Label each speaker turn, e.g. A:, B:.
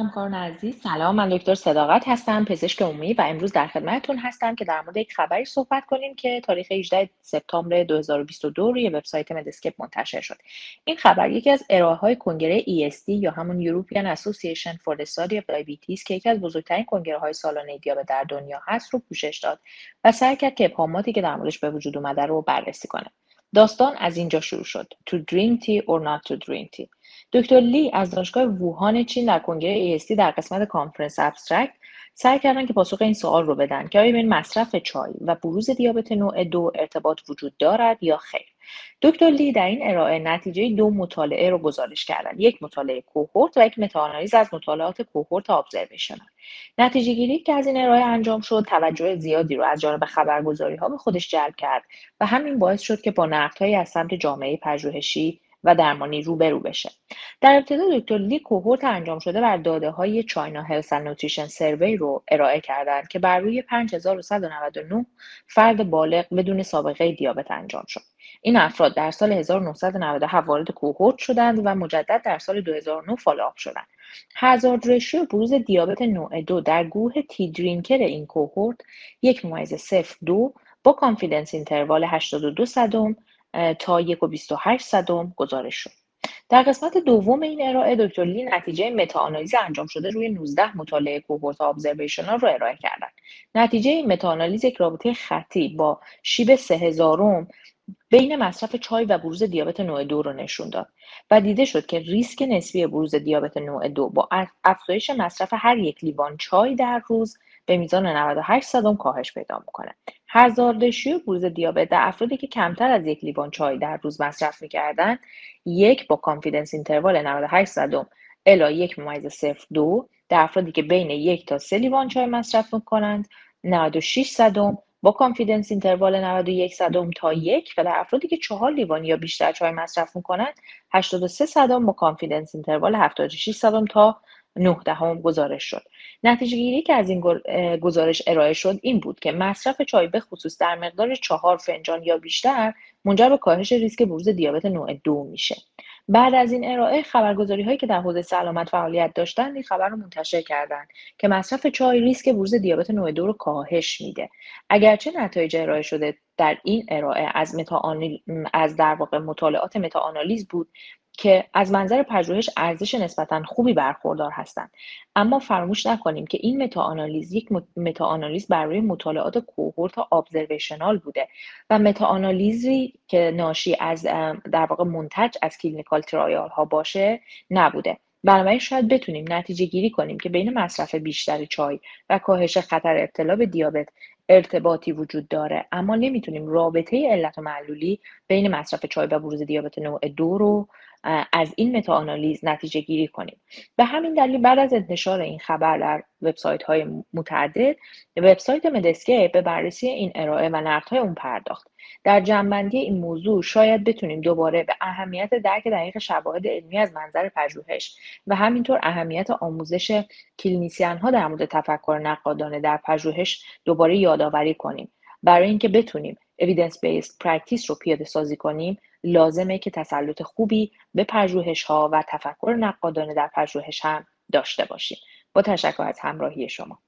A: همکاران عزیز سلام. من دکتر صداقت هستم پزشک عمومی و امروز در خدمتتون هستم که در مورد یک خبری صحبت کنیم که تاریخ 18 سپتامبر 2022 روی وبسایت مدسکپ منتشر شد. این خبر یکی از ارائه های کنگره ESD یا همون European Association for the Study of Diabetes که یکی از بزرگترین کنگره های سالانه دیابت در دنیا هست رو پوشش داد و سعی کرد که ابهاماتی که در موردش به وجود اومده رو بررسی کنه. داستان از اینجا شروع شد. To drink tea or not to drink tea. دکتر لی از دانشگاه ووهان چین در کنگره EASD در قسمت conference abstract سعی کردن که پاسخ این سوال رو بدن که آیا بین مصرف چای و بروز دیابت نوع دو ارتباط وجود دارد یا خیر. دکتر لی در این ارائه نتیجه دو مطالعه رو گزارش کردن. یک مطالعه cohort و یک meta-analysis از مطالعات cohort observational نتیجه گیری که از این ارائه انجام شد توجه زیادی رو از جانب خبرگزاری ها به خودش جلب کرد و همین باعث شد که با نقدهایی از سمت جامعه پژوهشی و درمانی روبرو بشه. در ابتدا دکتر لی cohort انجام شده بر داده های China Health Nutrition Survey رو ارائه کردند که بر روی 5199 فرد بالغ بدون سابقه دیابت انجام شد. این افراد در سال 1997 وارد cohort شدند و مجدد در سال 2009 follow-up شدند hazard ratio بروز دیابت نوع دو در گروه tea drinker این cohort یک ممیز صفر دو با confidence interval 82 صدم تا یک و 28 صدم گزارش شد. در قسمت دوم این ارائه دکتر لی نتیجه متاآنالیز انجام شده روی 19 مطالعه کوهورت ابزرویشنال رو ارائه کردند. نتیجه این متاآنالیز یک رابطه خطی با شیب 3000 بین مصرف چای و بروز دیابت نوع دو رو نشون داد و دیده شد که ریسک نسبی بروز دیابت نوع دو با افزایش مصرف هر یک لیوان چای در روز به میزان 98 صدم کاهش پیدا می‌کنه hazard ratio بروز دیابت در افرادی که کمتر از یک لیوان چای در روز مصرف می‌کردند یک با confidence interval 98 صدم الا یک ممیز صفر دو در افرادی که بین یک تا سه لیوان چای مصرف می‌کنند 96 صدم با confidence interval 91 صدم تا یک و در افرادی که چهار لیوان یا بیشتر چای مصرف می‌کنند 83 صدم با confidence interval 76 صدم تا 9 دهم گزارش شد. نتیجه گیری که از این گزارش ارائه شد این بود که مصرف چای به خصوص در مقدار چهار فنجان یا بیشتر منجر به کاهش ریسک بروز دیابت نوع دو میشه. بعد از این ارائه خبرگزاری هایی که در حوزه سلامت فعالیت داشتند این خبر رو منتشر کردند که مصرف چای ریسک بروز دیابت نوع دو رو کاهش میده. اگرچه نتایج ارائه شده در این ارائه از متا از در واقع مطالعات متاآنالیز بود که از منظر پژوهش ارزش نسبتا خوبی برخوردار هستند. اما فراموش نکنیم که این meta-analysis یک meta-analysis بر روی مطالعات cohort observational بوده و meta-analysis ی که ناشی از در واقع منتج از clinical trial ها باشه نبوده. بنابراین شاید بتونیم نتیجه گیری کنیم که بین مصرف بیشتر چای و کاهش خطر ابتلا به دیابت ارتباطی وجود داره. اما نمی‌تونیم رابطه علت و معلولی بین مصرف چای و بروز دیابت نوع دو رو از این متاآنالیز نتیجه گیری کنیم. به همین دلیل بعد از انتشار این خبر در وبسایت های متعدد وبسایت مدسکیپ به بررسی این ارائه و نقدهای اون پرداخت. در جنبندی این موضوع شاید بتونیم دوباره به اهمیت درک دقیق شواهد علمی از منظر پژوهش و همینطور اهمیت آموزش کلینیسیان ها در مورد تفکر نقادانه در پژوهش دوباره یادآوری کنیم. برای اینکه بتونیم evidence based practice رو پیاده سازی کنیم لازمه که تسلط خوبی به پژوهش ها و تفکر نقادانه در پژوهش هم داشته باشیم. با تشکر از همراهی شما.